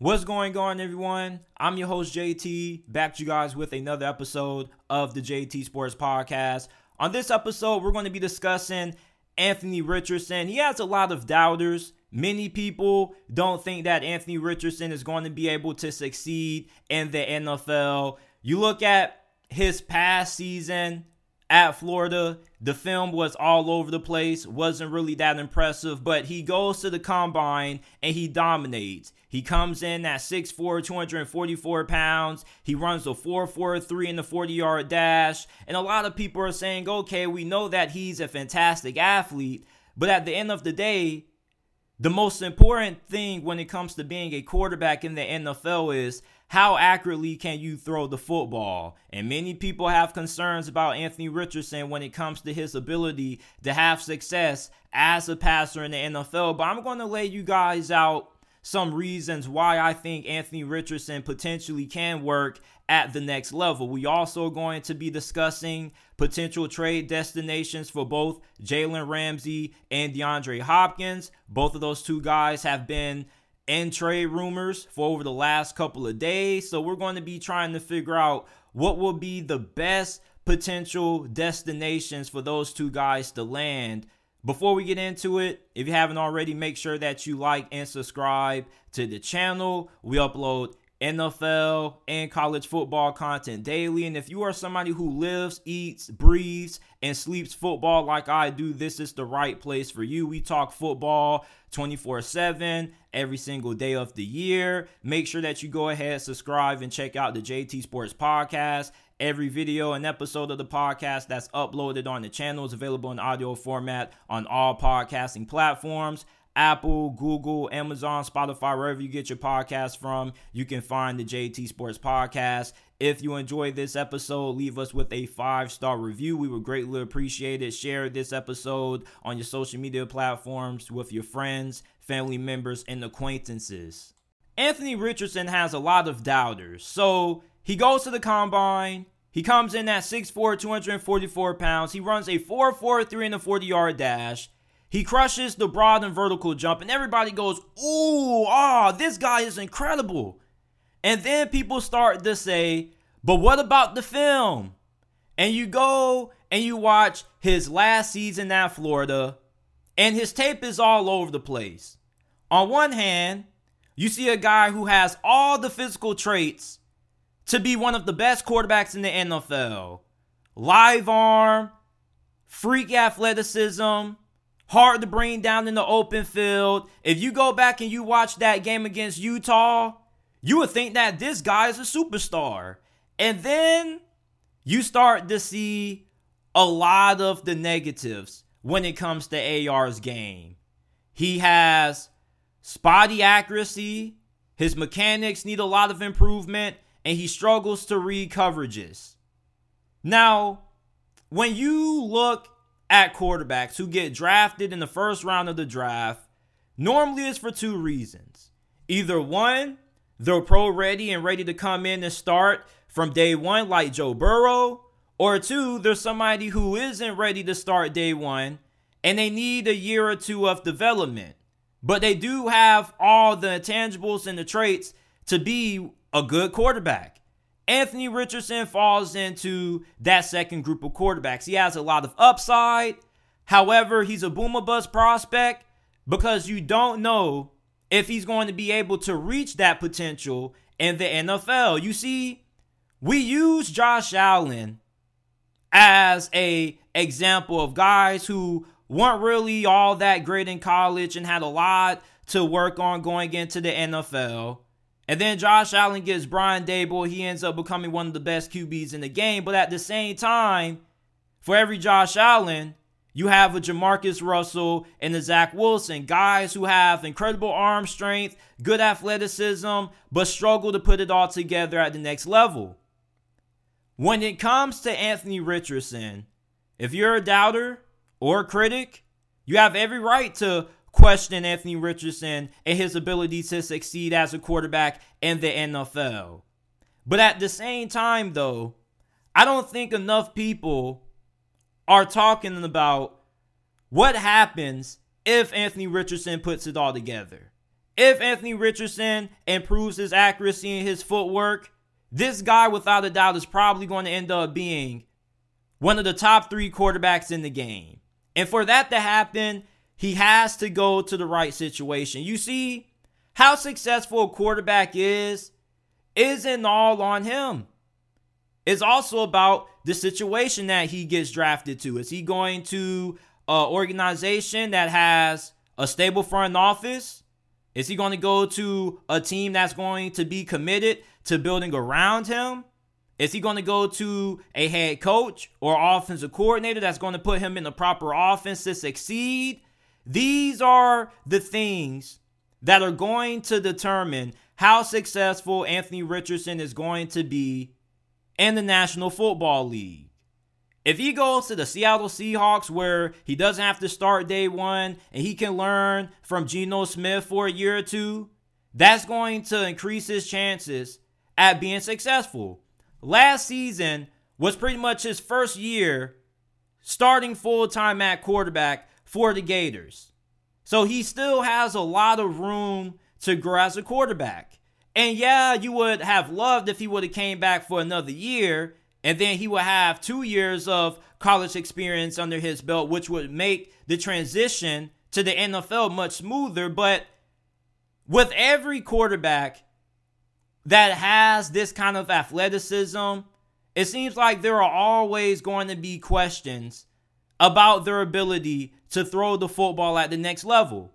What's going on, everyone? I'm your host, JT, back to you guys with another episode of the JT Sports Podcast. On this episode, we're going to be discussing Anthony Richardson. He has a lot of doubters. Many people don't think that Anthony Richardson is going to be able to succeed in the NFL. You look at his past season, at Florida. The film was all over the place, wasn't really that impressive, but he goes to the combine and he dominates. He comes in at 6'4, 244 pounds. He runs a 4'4'3 in the 40 yard dash. And a lot of people are saying, okay, we know that he's a fantastic athlete, but at the end of the day, the most important thing when it comes to being a quarterback in the NFL is how accurately can you throw the football? And many people have concerns about Anthony Richardson when it comes to his ability to have success as a passer in the NFL. But I'm going to lay you guys out some reasons why I think Anthony Richardson potentially can work at the next level. We also going to be discussing potential trade destinations for both Jalen Ramsey and DeAndre Hopkins. Both of those two guys have been in trade rumors for over the last couple of days. So we're going to be trying to figure out what will be the best potential destinations for those two guys to land before we get into it, if you haven't already, make sure that you like and subscribe to the channel. We upload NFL and college football content daily. And if you are somebody who lives, eats, breathes, and sleeps football like I do, this is the right place for you. We talk football 24 7 every single day of the year. Make sure that you go ahead, subscribe, and check out the JT Sports Podcast. Every video and episode of the podcast that's uploaded on the channel is available in audio format on all podcasting platforms. Apple, Google, Amazon, Spotify, wherever you get your podcast from, you can find the JT Sports Podcast. If you enjoyed this episode, leave us with a five star review. We would greatly appreciate it. Share this episode on your social media platforms with your friends, family members, and acquaintances. Anthony Richardson has a lot of doubters. So he goes to the combine. He comes in at 6'4, 244 pounds. He runs a 4'4'3 in the 40 yard dash. He crushes the broad and vertical jump, and everybody goes, Ooh, ah, this guy is incredible. And then people start to say, But what about the film? And you go and you watch his last season at Florida, and his tape is all over the place. On one hand, you see a guy who has all the physical traits to be one of the best quarterbacks in the NFL. Live arm, freak athleticism, hard to bring down in the open field. If you go back and you watch that game against Utah, you would think that this guy is a superstar. And then you start to see a lot of the negatives when it comes to AR's game. He has spotty accuracy, his mechanics need a lot of improvement and he struggles to read coverages. Now, when you look at quarterbacks who get drafted in the first round of the draft, normally it's for two reasons. Either one, they're pro ready and ready to come in and start from day one, like Joe Burrow, or two, there's somebody who isn't ready to start day one and they need a year or two of development. But they do have all the intangibles and the traits to be a good quarterback. Anthony Richardson falls into that second group of quarterbacks. He has a lot of upside. However, he's a boomer bust prospect because you don't know if he's going to be able to reach that potential in the NFL. You see, we use Josh Allen as a example of guys who weren't really all that great in college and had a lot to work on going into the NFL. And then Josh Allen gets Brian Daboll. He ends up becoming one of the best QBs in the game. But at the same time, for every Josh Allen, you have a Jamarcus Russell and a Zach Wilson, guys who have incredible arm strength, good athleticism, but struggle to put it all together at the next level. When it comes to Anthony Richardson, if you're a doubter or a critic, you have every right to question Anthony Richardson and his ability to succeed as a quarterback in the NFL. But at the same time, though, I don't think enough people are talking about what happens if Anthony Richardson puts it all together. if Anthony Richardson improves his accuracy and his footwork, this guy, without a doubt, is probably going to end up being one of the top three quarterbacks in the game. And for that to happen, he has to go to the right situation. You see, how successful a quarterback is, isn't all on him. It's also about the situation that he gets drafted to. Is he going to an organization that has a stable front office? Is he going to go to a team that's going to be committed to building around him? Is he going to go to a head coach or offensive coordinator that's going to put him in the proper offense to succeed? These are the things that are going to determine how successful Anthony Richardson is going to be in the National Football League. If he goes to the Seattle Seahawks where he doesn't have to start day one and he can learn from Geno Smith for a year or two, that's going to increase his chances at being successful. Last season was pretty much his first year starting full time at quarterback for the Gators. So he still has a lot of room to grow as a quarterback. And yeah, you would have loved if he would have came back for another year and then he would have 2 years of college experience under his belt which would make the transition to the NFL much smoother, but with every quarterback that has this kind of athleticism, it seems like there are always going to be questions about their ability to throw the football at the next level.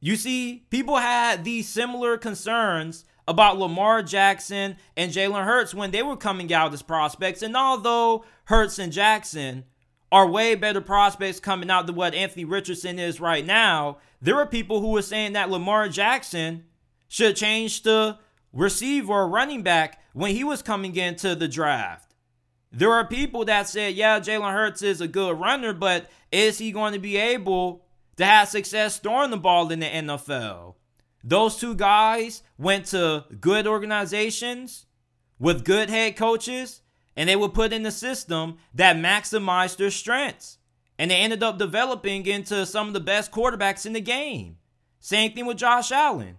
You see, people had these similar concerns about Lamar Jackson and Jalen Hurts when they were coming out as prospects. And although Hurts and Jackson are way better prospects coming out than what Anthony Richardson is right now, there were people who were saying that Lamar Jackson should change to receiver or running back when he was coming into the draft. There are people that said, yeah, Jalen Hurts is a good runner, but is he going to be able to have success throwing the ball in the NFL? Those two guys went to good organizations with good head coaches, and they were put in the system that maximized their strengths. And they ended up developing into some of the best quarterbacks in the game. Same thing with Josh Allen.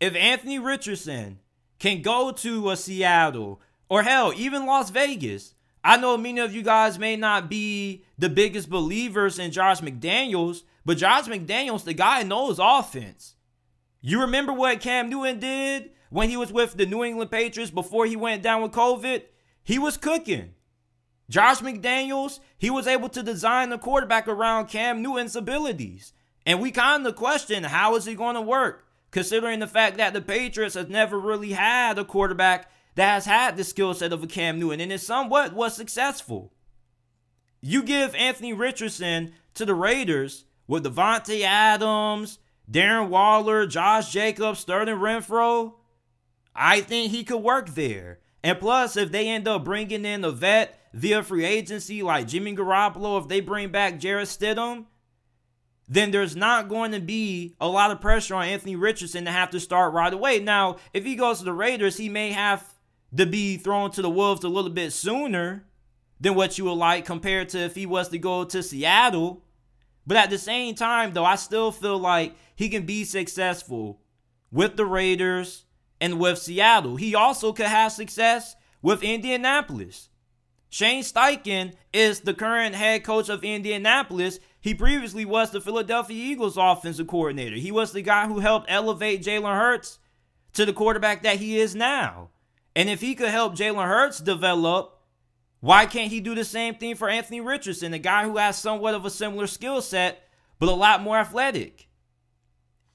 If Anthony Richardson can go to a Seattle or hell, even Las Vegas, I know many of you guys may not be the biggest believers in Josh McDaniels, but Josh McDaniels, the guy knows offense. You remember what Cam Newton did when he was with the New England Patriots before he went down with COVID? He was cooking. Josh McDaniels, he was able to design the quarterback around Cam Newton's abilities. And we kind of question how is he going to work, considering the fact that the Patriots have never really had a quarterback that has had the skill set of a Cam Newton and it somewhat was successful. You give Anthony Richardson to the Raiders with Davante Adams, Darren Waller, Josh Jacobs, Sterling Renfrow. I think he could work there. And plus, if they end up bringing in a vet via free agency like Jimmy Garoppolo, if they bring back Jarrett Stidham, then there's not going to be a lot of pressure on Anthony Richardson to have to start right away. Now, if he goes to the Raiders, he may have to be thrown to the Wolves a little bit sooner than what you would like compared to if he was to go to Seattle. But at the same time, though, I still feel like he can be successful with the Raiders and with Seattle. He also could have success with Indianapolis. Shane Steichen is the current head coach of Indianapolis. He previously was the Philadelphia Eagles offensive coordinator. He was the guy who helped elevate Jalen Hurts to the quarterback that he is now. And if he could help Jalen Hurts develop why can't he do the same thing for Anthony Richardson, a guy who has somewhat of a similar skill set, but a lot more athletic?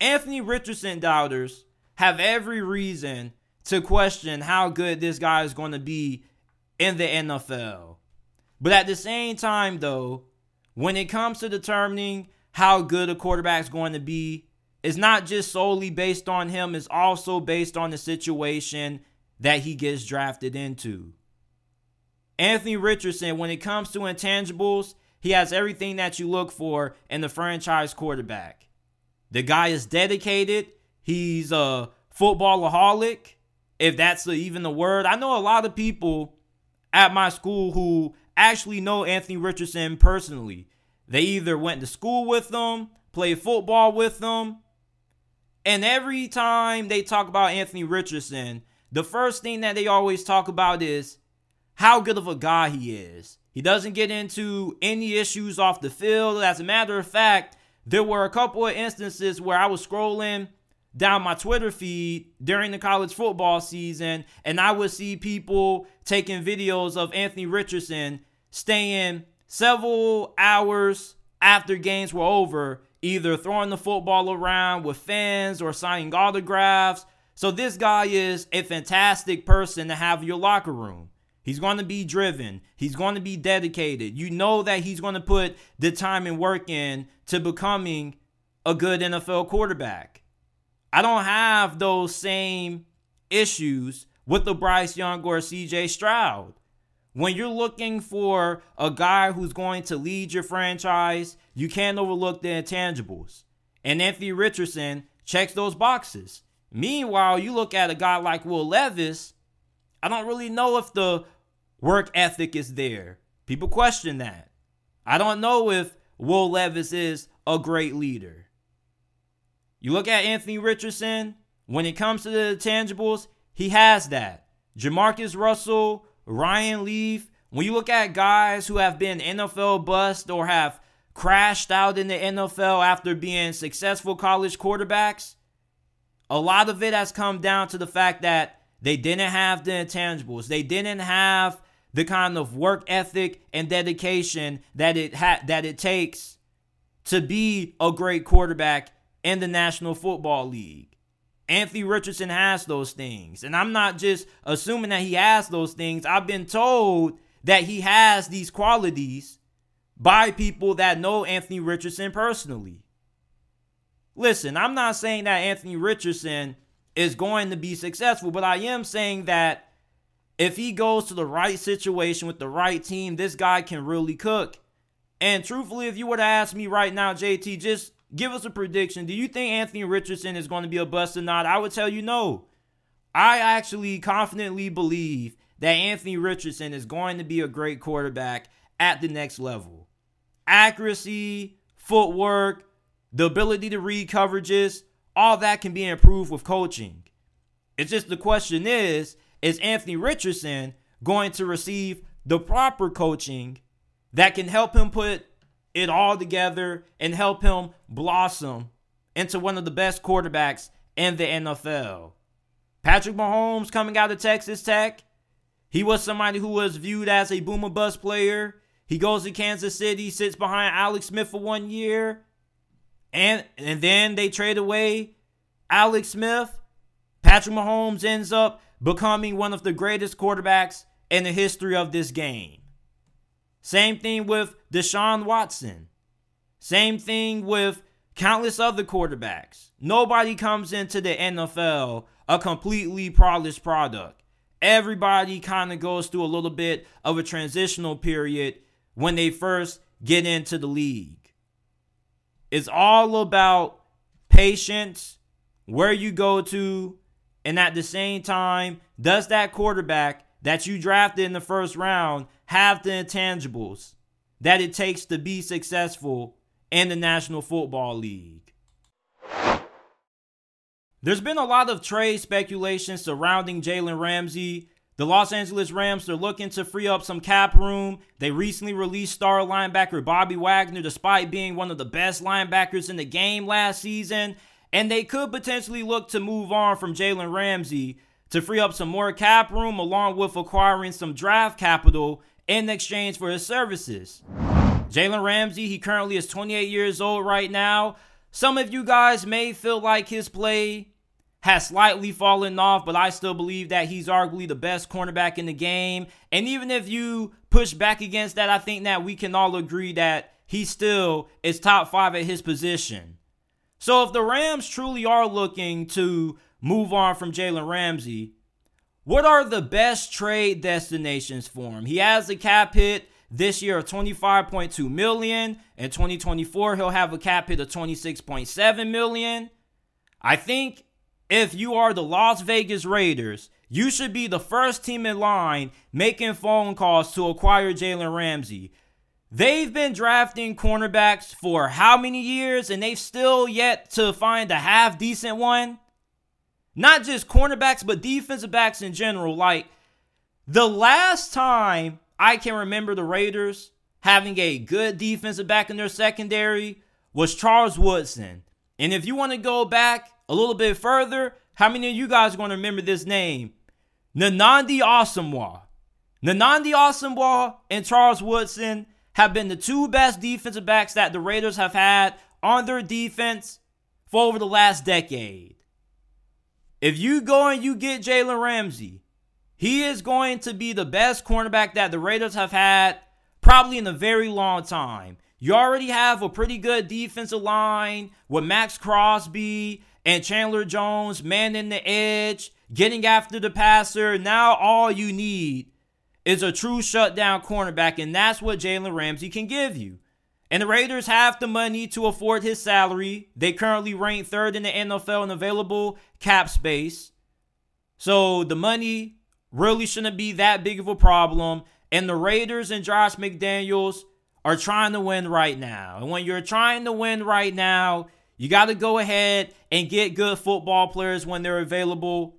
Anthony Richardson doubters have every reason to question how good this guy is going to be in the NFL. But at the same time, though, when it comes to determining how good a quarterback is going to be, it's not just solely based on him, it's also based on the situation that he gets drafted into. Anthony Richardson, when it comes to intangibles, he has everything that you look for in the franchise quarterback. The guy is dedicated. He's a footballaholic, if that's even the word. I know a lot of people at my school who actually know Anthony Richardson personally. They either went to school with him, played football with him, And every time they talk about Anthony Richardson, the first thing that they always talk about is how good of a guy he is. He doesn't get into any issues off the field. As a matter of fact, there were a couple of instances where I was scrolling down my Twitter feed during the college football season, and I would see people taking videos of Anthony Richardson staying several hours after games were over, either throwing the football around with fans or signing autographs. So, this guy is a fantastic person to have your locker room. He's going to be driven. He's going to be dedicated. You know that he's going to put the time and work in to becoming a good NFL quarterback. I don't have those same issues with the Bryce Young or CJ Stroud. When you're looking for a guy who's going to lead your franchise, you can't overlook the intangibles. And Anthony Richardson checks those boxes. Meanwhile, you look at a guy like Will Levis, I don't really know if the work ethic is there. People question that. I don't know if Will Levis is a great leader. You look at Anthony Richardson, when it comes to the tangibles, he has that. Jamarcus Russell, Ryan Leaf, when you look at guys who have been NFL bust or have crashed out in the NFL after being successful college quarterbacks, a lot of it has come down to the fact that they didn't have the intangibles. They didn't have the kind of work ethic and dedication that it ha- that it takes to be a great quarterback in the National Football League. Anthony Richardson has those things. And I'm not just assuming that he has those things. I've been told that he has these qualities by people that know Anthony Richardson personally. Listen, I'm not saying that Anthony Richardson is going to be successful, but I am saying that if he goes to the right situation with the right team, this guy can really cook. And truthfully, if you were to ask me right now, JT, just give us a prediction. Do you think Anthony Richardson is going to be a bust or not? I would tell you no. I actually confidently believe that Anthony Richardson is going to be a great quarterback at the next level. Accuracy, footwork, the ability to read coverages, all that can be improved with coaching. It's just the question is is Anthony Richardson going to receive the proper coaching that can help him put it all together and help him blossom into one of the best quarterbacks in the NFL. Patrick Mahomes coming out of Texas Tech, he was somebody who was viewed as a boomer bust player. He goes to Kansas City, sits behind Alex Smith for one year, and and then they trade away Alex Smith. Patrick Mahomes ends up becoming one of the greatest quarterbacks in the history of this game. Same thing with Deshaun Watson. Same thing with countless other quarterbacks. Nobody comes into the NFL a completely polished product. Everybody kind of goes through a little bit of a transitional period when they first get into the league. It's all about patience, where you go to, and at the same time, does that quarterback that you drafted in the first round have the intangibles that it takes to be successful in the National Football League. There's been a lot of trade speculation surrounding Jalen Ramsey. The Los Angeles Rams are looking to free up some cap room. They recently released star linebacker Bobby Wagner, despite being one of the best linebackers in the game last season. And they could potentially look to move on from Jalen Ramsey to free up some more cap room along with acquiring some draft capital in exchange for his services. Jalen Ramsey, he currently is 28 years old right now. Some of you guys may feel like his play has slightly fallen off, but I still believe that he's arguably the best cornerback in the game. And even if you push back against that, I think that we can all agree that he still is top five at his position. So if the Rams truly are looking to move on from Jalen Ramsey, what are the best trade destinations for him? He has a cap hit this year of 25.2 million. In 2024, he'll have a cap hit of 26.7 million. I think if you are the Las Vegas Raiders, you should be the first team in line making phone calls to acquire Jalen Ramsey. They've been drafting cornerbacks for how many years and they've still yet to find a half decent one? Not just cornerbacks, but defensive backs in general. Like the last time I can remember the Raiders having a good defensive back in their secondary was Charles Woodson. And if you want to go back a little bit further, how many of you guys are going to remember this name? Nnamdi Asomugha. Nnamdi Asomugha and Charles Woodson have been the two best defensive backs that the Raiders have had on their defense for over the last decade. If you go and you get Jalen Ramsey, he is going to be the best cornerback that the Raiders have had probably in a very long time. You already have a pretty good defensive line with Maxx Crosby and Chandler Jones manning the edge, getting after the passer. Now all you need is a true shutdown cornerback, and that's what Jalen Ramsey can give you. And the Raiders have the money to afford his salary. They currently rank third in the NFL in available cap space. So the money really shouldn't be that big of a problem. And the Raiders and Josh McDaniels are trying to win right now. And when you're trying to win right now, you got to go ahead and get good football players when they're available,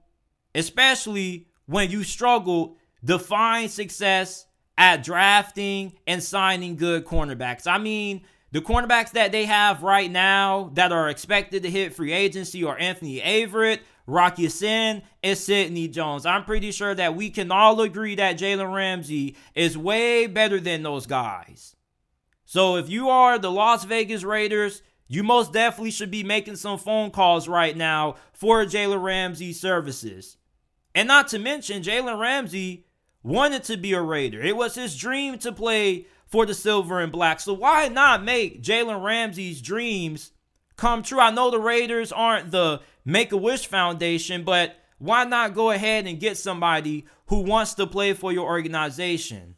especially when you struggled define success at drafting and signing good cornerbacks. I mean, the cornerbacks that they have right now that are expected to hit free agency are Anthony Averett, Rock Ya-Sin, and Sidney Jones. I'm pretty sure that we can all agree that Jalen Ramsey is way better than those guys. So if you are the Las Vegas Raiders, you most definitely should be making some phone calls right now for Jalen Ramsey services. And not to mention, Jalen Ramsey wanted to be a Raider. It was his dream to play for the silver and black. So why not make Jalen Ramsey's dreams come true? I know the Raiders aren't the Make a Wish Foundation, but why not go ahead and get somebody who wants to play for your organization?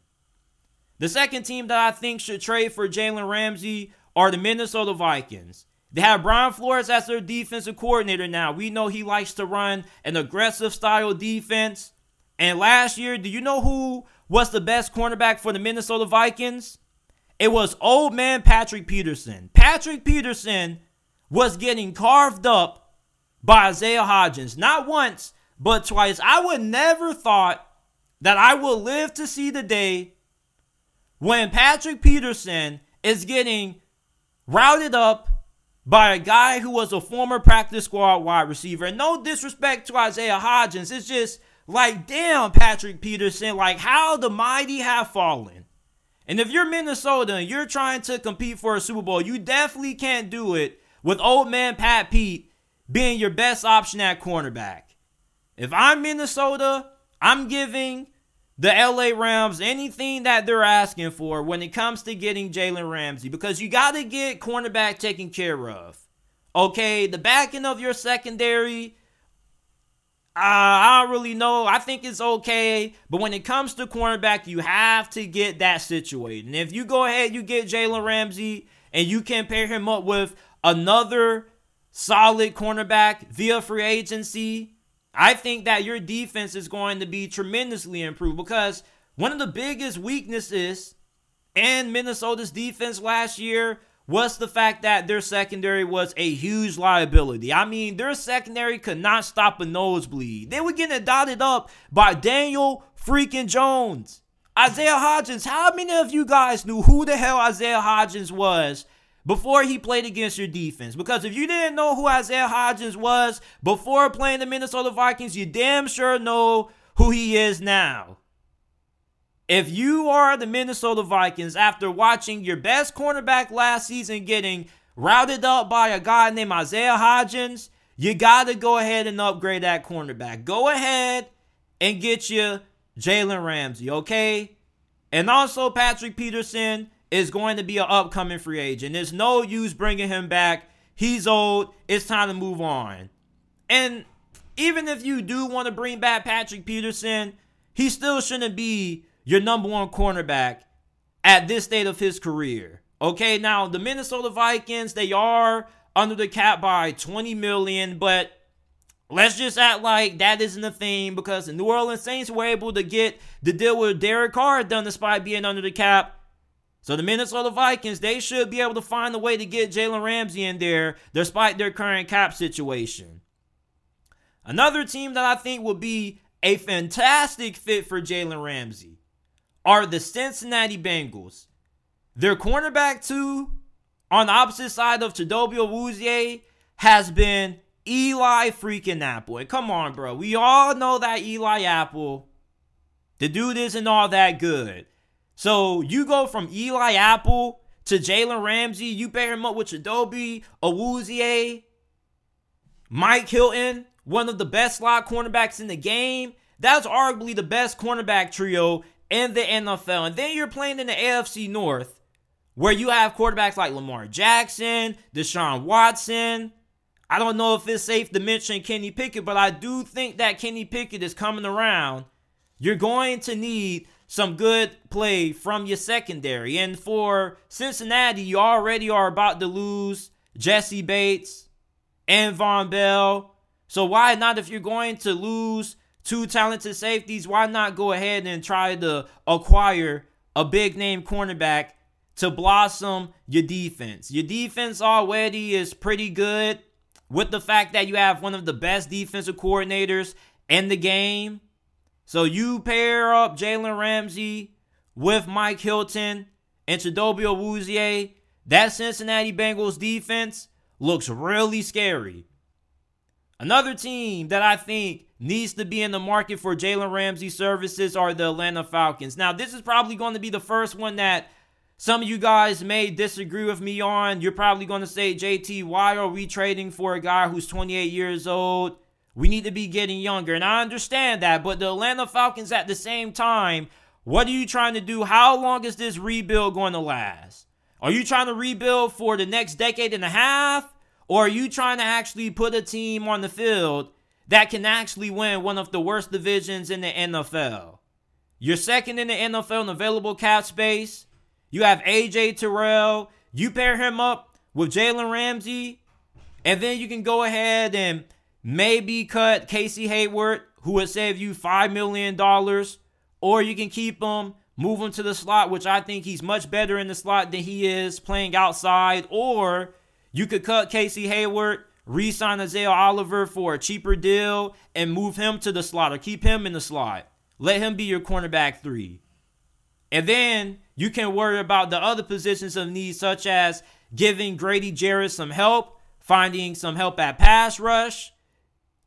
The second team that I think should trade for Jalen Ramsey are the Minnesota Vikings. They have Brian Flores as their defensive coordinator now. We know he likes to run an aggressive style defense. And last year, do you know who was the best cornerback for the Minnesota Vikings? It was old man Patrick Peterson. Patrick Peterson was getting carved up by Isaiah Hodgins, not once, but twice. I would never thought that I would live to see the day when Patrick Peterson is getting routed up by a guy who was a former practice squad wide receiver. And no disrespect to Isaiah Hodgins, it's just like, damn, Patrick Peterson, like how the mighty have fallen. And if you're Minnesota and you're trying to compete for a Super Bowl, you definitely can't do it with old man Pat Pete being your best option at cornerback. If I'm Minnesota, I'm giving the LA Rams anything that they're asking for when it comes to getting Jalen Ramsey because you got to get cornerback taken care of. Okay, the backing of your secondary uh, I don't really know. I think it's okay. But when it comes to cornerback, you have to get that situated. And if you go ahead, you get Jalen Ramsey, and you can pair him up with another solid cornerback via free agency, I think that your defense is going to be tremendously improved because one of the biggest weaknesses in Minnesota's defense last year was the fact that their secondary was a huge liability. I mean, their secondary could not stop a nosebleed. They were getting dotted up by Daniel freaking Jones. Isaiah Hodgins, how many of you guys knew who the hell Isaiah Hodgins was before he played against your defense? Because if you didn't know who Isaiah Hodgins was before playing the Minnesota Vikings, you damn sure know who he is now. If you are the Minnesota Vikings after watching your best cornerback last season getting routed up by a guy named Isaiah Hodgins, you got to go ahead and upgrade that cornerback. Go ahead and get you Jalen Ramsey, okay? And also, Patrick Peterson is going to be an upcoming free agent. There's no use bringing him back. He's old. It's time to move on. And even if you do want to bring back Patrick Peterson, he still shouldn't be your number one cornerback at this state of his career. Okay, now the Minnesota Vikings, they are under the cap by 20 million, but let's just act like that isn't a thing because the New Orleans Saints were able to get the deal with Derek Carr done despite being under the cap. So the Minnesota Vikings, they should be able to find a way to get Jalen Ramsey in there despite their current cap situation. Another team that I think will be a fantastic fit for Jalen Ramsey are the Cincinnati Bengals. Their cornerback, too, on the opposite side of Chidobe Awuzie, has been Eli freaking Apple. Come on, bro. We all know that Eli Apple, the dude isn't all that good. So you go from Eli Apple to Jalen Ramsey. You pair him up with Chidobe, Awuzie, Mike Hilton, one of the best slot cornerbacks in the game. That's arguably the best cornerback trio in the NFL. And then you're playing in the AFC North, where you have quarterbacks like Lamar Jackson, Deshaun Watson. I don't know if it's safe to mention Kenny Pickett, but I do think that Kenny Pickett is coming around. You're going to need some good play from your secondary. And for Cincinnati, you already are about to lose Jessie Bates and Vonn Bell. So why not if you're going to lose two talented safeties, why not go ahead and try to acquire a big name cornerback to blossom your defense? Your defense already is pretty good with the fact that you have one of the best defensive coordinators in the game. So you pair up Jalen Ramsey with Mike Hilton and Chidobe Awuzie. That Cincinnati Bengals defense looks really scary. Another team that I think needs to be in the market for Jalen Ramsey services are the Atlanta Falcons. Now, this is probably going to be the first one that some of you guys may disagree with me on. You're probably going to say, JT, why are we trading for a guy who's 28 years old? We need to be getting younger. And I understand that. But the Atlanta Falcons, at the same time, what are you trying to do? How long is this rebuild going to last? Are you trying to rebuild for the next decade and a half? Or are you trying to actually put a team on the field that can actually win one of the worst divisions in the NFL? You're second in the NFL in available cap space. You have AJ Terrell. You pair him up with Jalen Ramsey. And then you can go ahead and maybe cut Casey Hayward, who would save you $5 million. Or you can keep him, move him to the slot, which I think he's much better in the slot than he is playing outside. Or you could cut Casey Hayward, re sign Isaiah Oliver for a cheaper deal, and move him to the slot or keep him in the slot. Let him be your cornerback three. And then you can worry about the other positions of need, such as giving Grady Jarrett some help, finding some help at pass rush,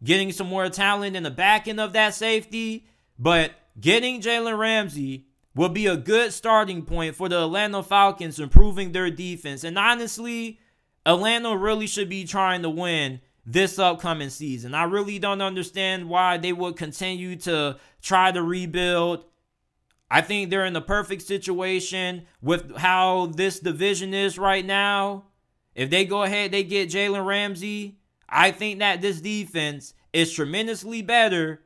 getting some more talent in the back end of that safety. But getting Jalen Ramsey will be a good starting point for the Atlanta Falcons improving their defense. And honestly, Atlanta really should be trying to win this upcoming season. I really don't understand why they would continue to try to rebuild. I think they're in the perfect situation with how this division is right now. If they go ahead, they get Jalen Ramsey. I think that this defense is tremendously better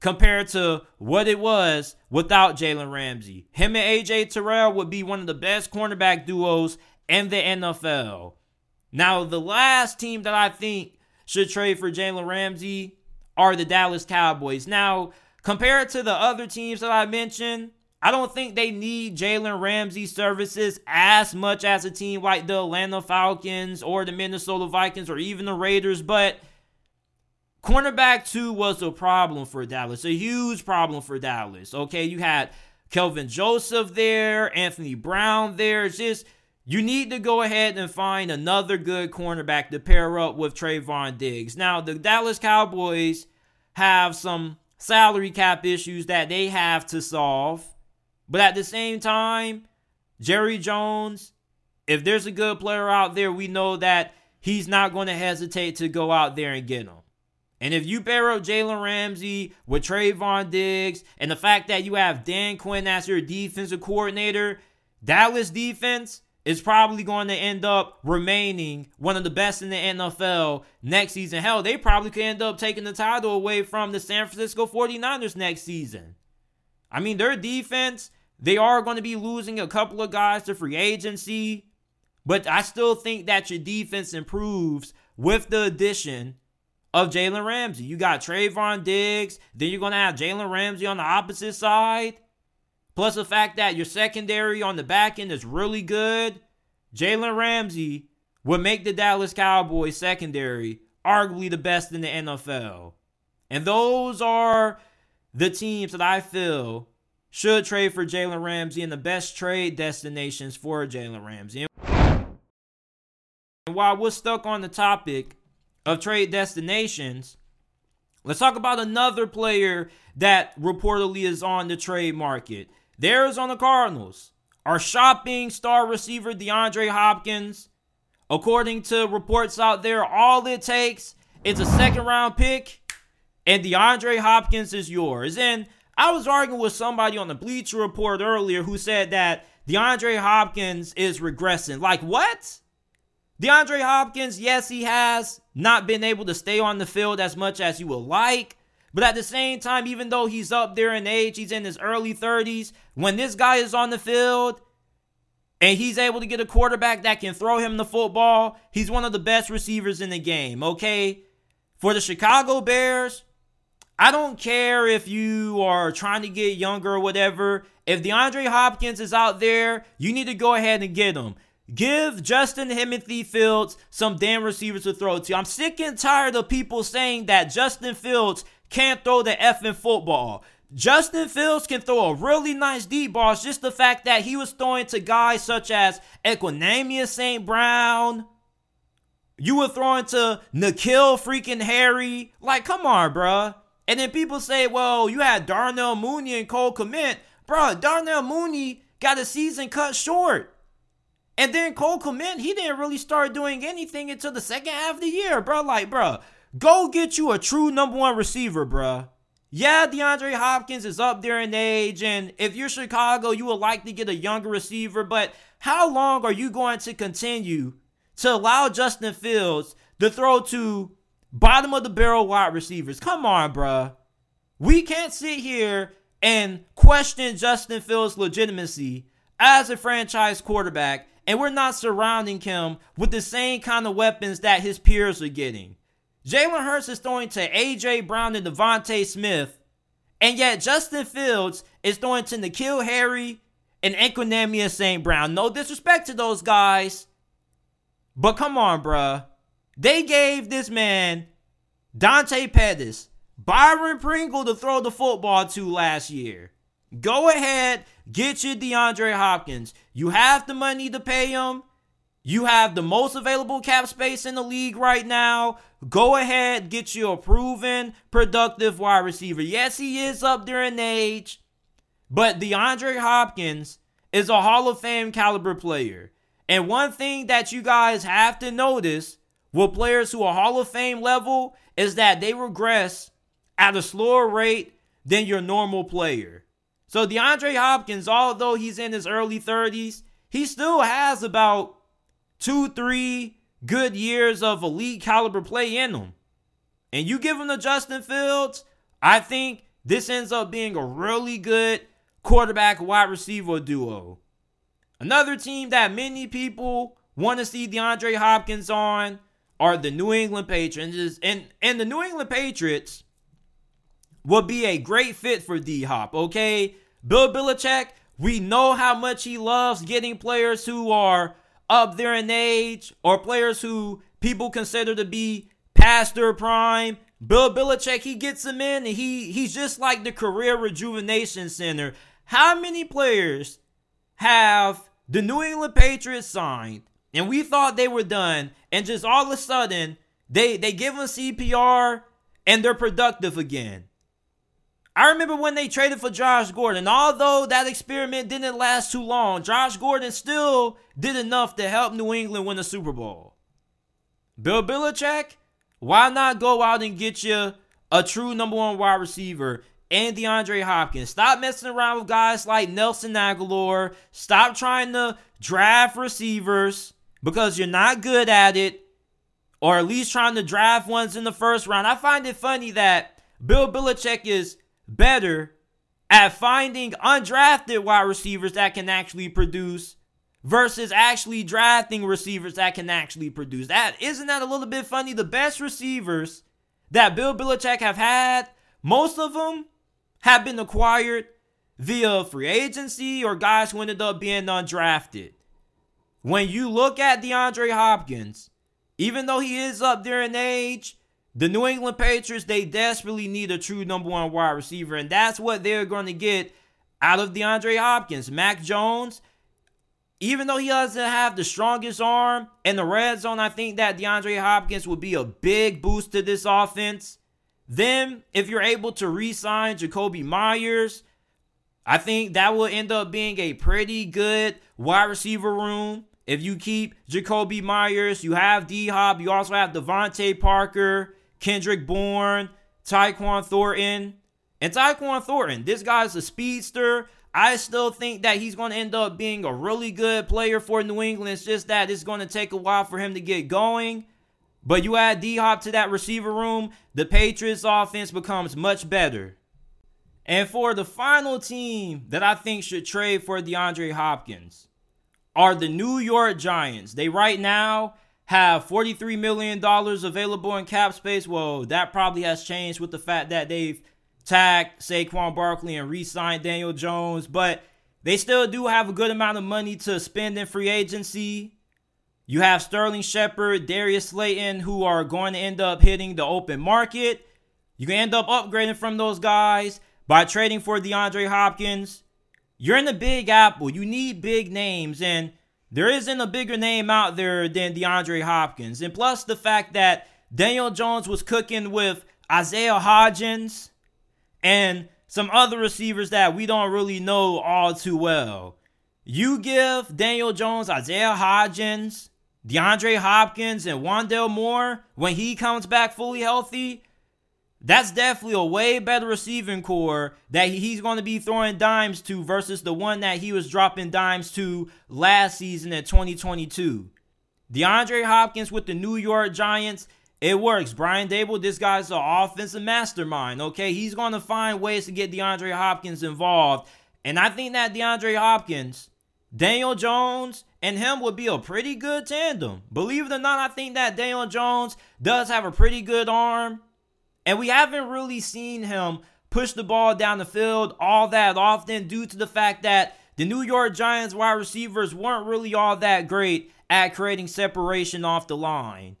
compared to what it was without Jalen Ramsey. Him and AJ Terrell would be one of the best cornerback duos in the NFL. Now, the last team that I think should trade for Jalen Ramsey are the Dallas Cowboys. Now, compared to the other teams that I mentioned, I don't think they need Jalen Ramsey's services as much as a team like the Atlanta Falcons or the Minnesota Vikings or even the Raiders, but cornerback two was a problem for Dallas, a huge problem for Dallas. Okay, you had Kelvin Joseph there, Anthony Brown there. It's just you need to go ahead and find another good cornerback to pair up with Trevon Diggs. Now, the Dallas Cowboys have some salary cap issues that they have to solve. But at the same time, Jerry Jones, if there's a good player out there, we know that he's not going to hesitate to go out there and get him. And if you pair up Jalen Ramsey with Trevon Diggs and the fact that you have Dan Quinn as your defensive coordinator, Dallas defense is probably going to end up remaining one of the best in the NFL next season. Hell, they probably could end up taking the title away from the San Francisco 49ers next season. I mean, their defense, they are going to be losing a couple of guys to free agency, but I still think that your defense improves with the addition of Jalen Ramsey. You got Trevon Diggs, then you're going to have Jalen Ramsey on the opposite side. plus the fact that your secondary on the back end is really good, Jalen Ramsey would make the Dallas Cowboys secondary arguably the best in the NFL. And those are the teams that I feel should trade for Jalen Ramsey and the best trade destinations for Jalen Ramsey. And while we're stuck on the topic of trade destinations, let's talk about another player that reportedly is on the trade market. The Arizona Cardinals are shopping star receiver DeAndre Hopkins. According to reports out there, all it takes is a second round pick, and DeAndre Hopkins is yours. And I was arguing with somebody on the Bleacher Report earlier who said that DeAndre Hopkins is regressing. Like, what? DeAndre Hopkins, yes, he has not been able to stay on the field as much as you would like. But at the same time, even though he's up there in age, he's in his early 30s. When this guy is on the field and he's able to get a quarterback that can throw him the football, he's one of the best receivers in the game, okay? For the Chicago Bears, I don't care if you are trying to get younger or whatever. If DeAndre Hopkins is out there, you need to go ahead and get him. Give Justin Timothy Fields some damn receivers to throw to. I'm sick and tired of people saying that Justin Fields can't throw the effing football. Justin Fields can throw a really nice deep ball. It's just the fact that he was throwing to guys such as Equanimeous St. Brown. You were throwing to N'Keal freaking Harry. Like, come on, bruh. And then people say, well, you had Darnell Mooney and Cole Kmet. Bruh, Darnell Mooney got a season cut short. And then Cole Kmet, he didn't really start doing anything until the second half of the year, bro. Like, bro, go get you a true number one receiver, bro. Yeah, DeAndre Hopkins is up there in age, and if you're Chicago, you would like to get a younger receiver, but how long are you going to continue to allow Justin Fields to throw to bottom of the barrel wide receivers? Come on, bro. We can't sit here and question Justin Fields' legitimacy as a franchise quarterback and we're not surrounding him with the same kind of weapons that his peers are getting. Jalen Hurts is throwing to A.J. Brown and DeVonta Smith, and yet Justin Fields is throwing to N'Keal Harry and Equanimeous St. Brown. No disrespect to those guys, but come on, bruh. They gave this man Dante Pettis, Byron Pringle to throw the football to last year. Go ahead, get your DeAndre Hopkins. You have the money to pay him. You have the most available cap space in the league right now. Go ahead, get you a proven, productive wide receiver. Yes, he is up there in age, but DeAndre Hopkins is a Hall of Fame caliber player. And one thing that you guys have to notice with players who are Hall of Fame level is that they regress at a slower rate than your normal player. So DeAndre Hopkins, although he's in his early 30s, he still has about two, three good years of elite caliber play in him. And you give him to Justin Fields, I think this ends up being a really good quarterback wide receiver duo. Another team that many people want to see DeAndre Hopkins on are the New England Patriots. And, and the New England Patriots would be a great fit for D Hop, okay? Bill Belichick, we know how much he loves getting players who are up there in age or players who people consider to be past their prime. Bill Belichick, he gets them in and he he's just like the career rejuvenation center. How many players have the New England Patriots signed and we thought they were done and just all of a sudden they they give them CPR and they're productive again. I remember when they traded for Josh Gordon. Although that experiment didn't last too long, Josh Gordon still did enough to help New England win the Super Bowl. Bill Belichick, why not go out and get you a true number one wide receiver and DeAndre Hopkins? Stop messing around with guys like Nelson Agholor. Stop trying to draft receivers because you're not good at it, or at least trying to draft ones in the first round. I find it funny that Bill Belichick is better at finding undrafted wide receivers that can actually produce versus actually drafting receivers that can actually produce. That isn't that a little bit funny? The best receivers that Bill Belichick have had, most of them have been acquired via free agency or guys who ended up being undrafted. When you look at DeAndre Hopkins, even though he is up there in age, the New England Patriots, they desperately need a true number one wide receiver, and that's what they're going to get out of DeAndre Hopkins. Mac Jones, even though he doesn't have the strongest arm in the red zone, I think that DeAndre Hopkins would be a big boost to this offense. Then, if you're able to re sign Jakobi Meyers, I think that will end up being a pretty good wide receiver room. If you keep Jakobi Meyers, you have D Hop, you also have DeVante Parker, Kendrick Bourne, Tyquan Thornton. And Tyquan Thornton, this guy's a speedster. I still think that he's going to end up being a really good player for New England. It's just that it's going to take a while for him to get going. But you add D Hop to that receiver room, the Patriots offense becomes much better. And for the final team that I think should trade for DeAndre Hopkins are the New York Giants. They right now have $43 million available in cap space. Well, that probably has changed with the fact that they've tagged Saquon Barkley and re signed Daniel Jones, but they still do have a good amount of money to spend in free agency. You have Sterling Shepard, Darius Slayton, who are going to end up hitting the open market. You can end up upgrading from those guys by trading for DeAndre Hopkins. You're in the big apple. You need big names, and there isn't a bigger name out there than DeAndre Hopkins. And plus the fact that Daniel Jones was cooking with Isaiah Hodgins and some other receivers that we don't really know all too well. You give Daniel Jones, Isaiah Hodgins, DeAndre Hopkins and Wan'Dale Moore, when he comes back fully healthy, that's definitely a way better receiving corps that he's going to be throwing dimes to versus the one that he was dropping dimes to last season in 2022. DeAndre Hopkins with the New York Giants, it works. Brian Daboll, this guy's an offensive mastermind, okay? He's going to find ways to get DeAndre Hopkins involved. And I think that DeAndre Hopkins, Daniel Jones, and him would be a pretty good tandem. Believe it or not, I think that Daniel Jones does have a pretty good arm. And we haven't really seen him push the ball down the field all that often due to the fact that the New York Giants wide receivers weren't really all that great at creating separation off the line.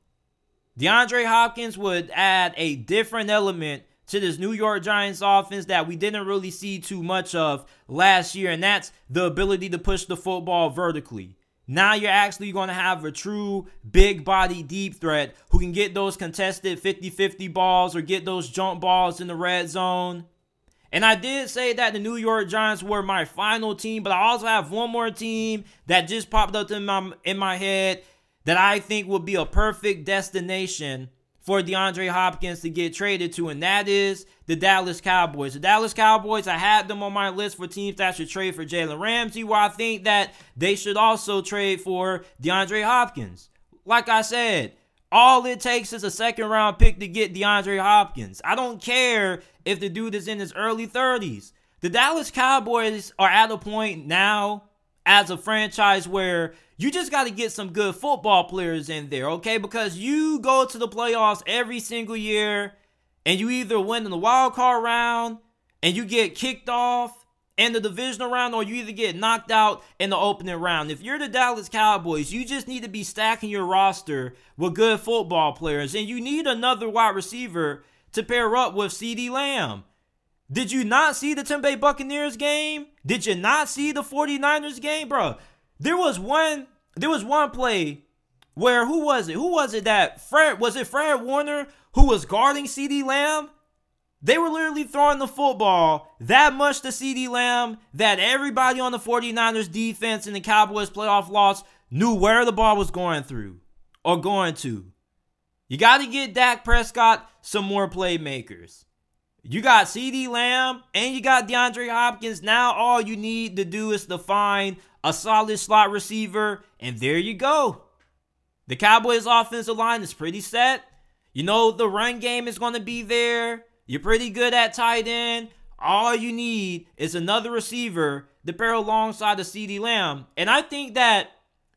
DeAndre Hopkins would add a different element to this New York Giants offense that we didn't really see too much of last year, and that's the ability to push the football vertically. Now you're actually going to have a true big body deep threat who can get those contested 50 50 balls or get those jump balls in the red zone. And I did say that the New York Giants were my final team, but I also have one more team that just popped up in my in my head that I think would be a perfect destination for DeAndre Hopkins to get traded to, and that is the Dallas Cowboys. The Dallas Cowboys, I had them on my list for teams that should trade for Jalen Ramsey, where I think that they should also trade for DeAndre Hopkins. Like I said, all it takes is a second round pick to get DeAndre Hopkins. I don't care if the dude is in his early 30s. The Dallas Cowboys are at a point now as a franchise where you just got to get some good football players in there, okay? Because you go to the playoffs every single year and you either win in the wild card round and you get kicked off in the divisional round or you either get knocked out in the opening round. If you're the Dallas Cowboys, you just need to be stacking your roster with good football players and you need another wide receiver to pair up with CeeDee Lamb. Did you not see the Tampa Bay Buccaneers game? Did you not see the 49ers game, bro? There was one there was one play where who was it? Who was it that Fred was it Fred Warner who was guarding CeeDee Lamb? They were literally throwing the football that much to CeeDee Lamb that everybody on the 49ers defense in the Cowboys playoff loss knew where the ball was going through or going to. You got to get Dak Prescott some more playmakers. You got CeeDee Lamb and you got DeAndre Hopkins. Now all you need to do is to find a solid slot receiver, and there you go. The Cowboys' offensive line is pretty set. You know, the run game is going to be there. You're pretty good at tight end. All you need is another receiver to pair alongside the CeeDee Lamb. And I think that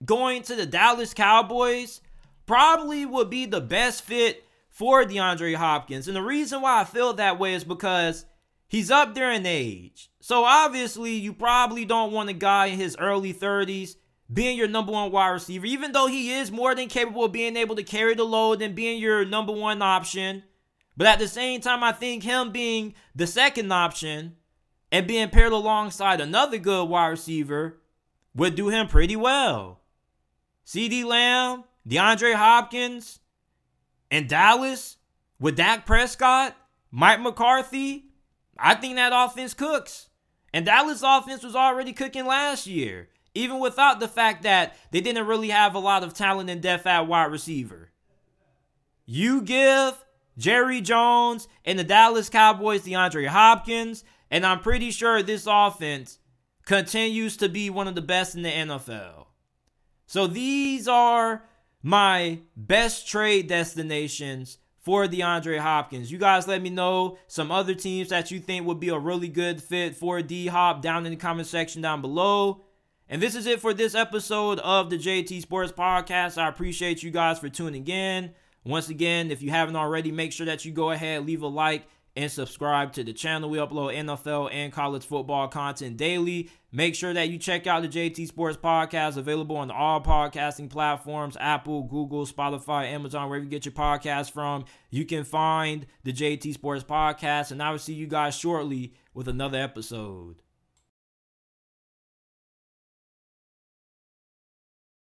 going to the Dallas Cowboys probably would be the best fit for DeAndre Hopkins. And the reason why I feel that way is because He's up there in age. So obviously, you probably don't want a guy in his early 30s being your number one wide receiver, even though he is more than capable of being able to carry the load and being your number one option. But at the same time, I think him being the second option and being paired alongside another good wide receiver would do him pretty well. CeeDee Lamb, DeAndre Hopkins, and Dallas with Dak Prescott, Mike McCarthy, I think that offense cooks. And Dallas offense was already cooking last year, even without the fact that they didn't really have a lot of talent and depth at wide receiver. You give Jerry Jones and the Dallas Cowboys DeAndre Hopkins, and I'm pretty sure this offense continues to be one of the best in the NFL. So these are my best trade destinations for DeAndre Hopkins. You guys let me know some other teams that you think would be a really good fit for D Hop down in the comment section down below. And this is it for this episode of the JT Sports Podcast. I appreciate you guys for tuning in. Once again, if you haven't already, make sure that you go ahead, leave a like, and subscribe to the channel. We upload NFL and college football content daily. Make sure that you check out the JT Sports Podcast, available on all podcasting platforms Apple, Google, Spotify, Amazon, wherever you get your podcast from. You can find the JT Sports Podcast, and I will see you guys shortly with another episode.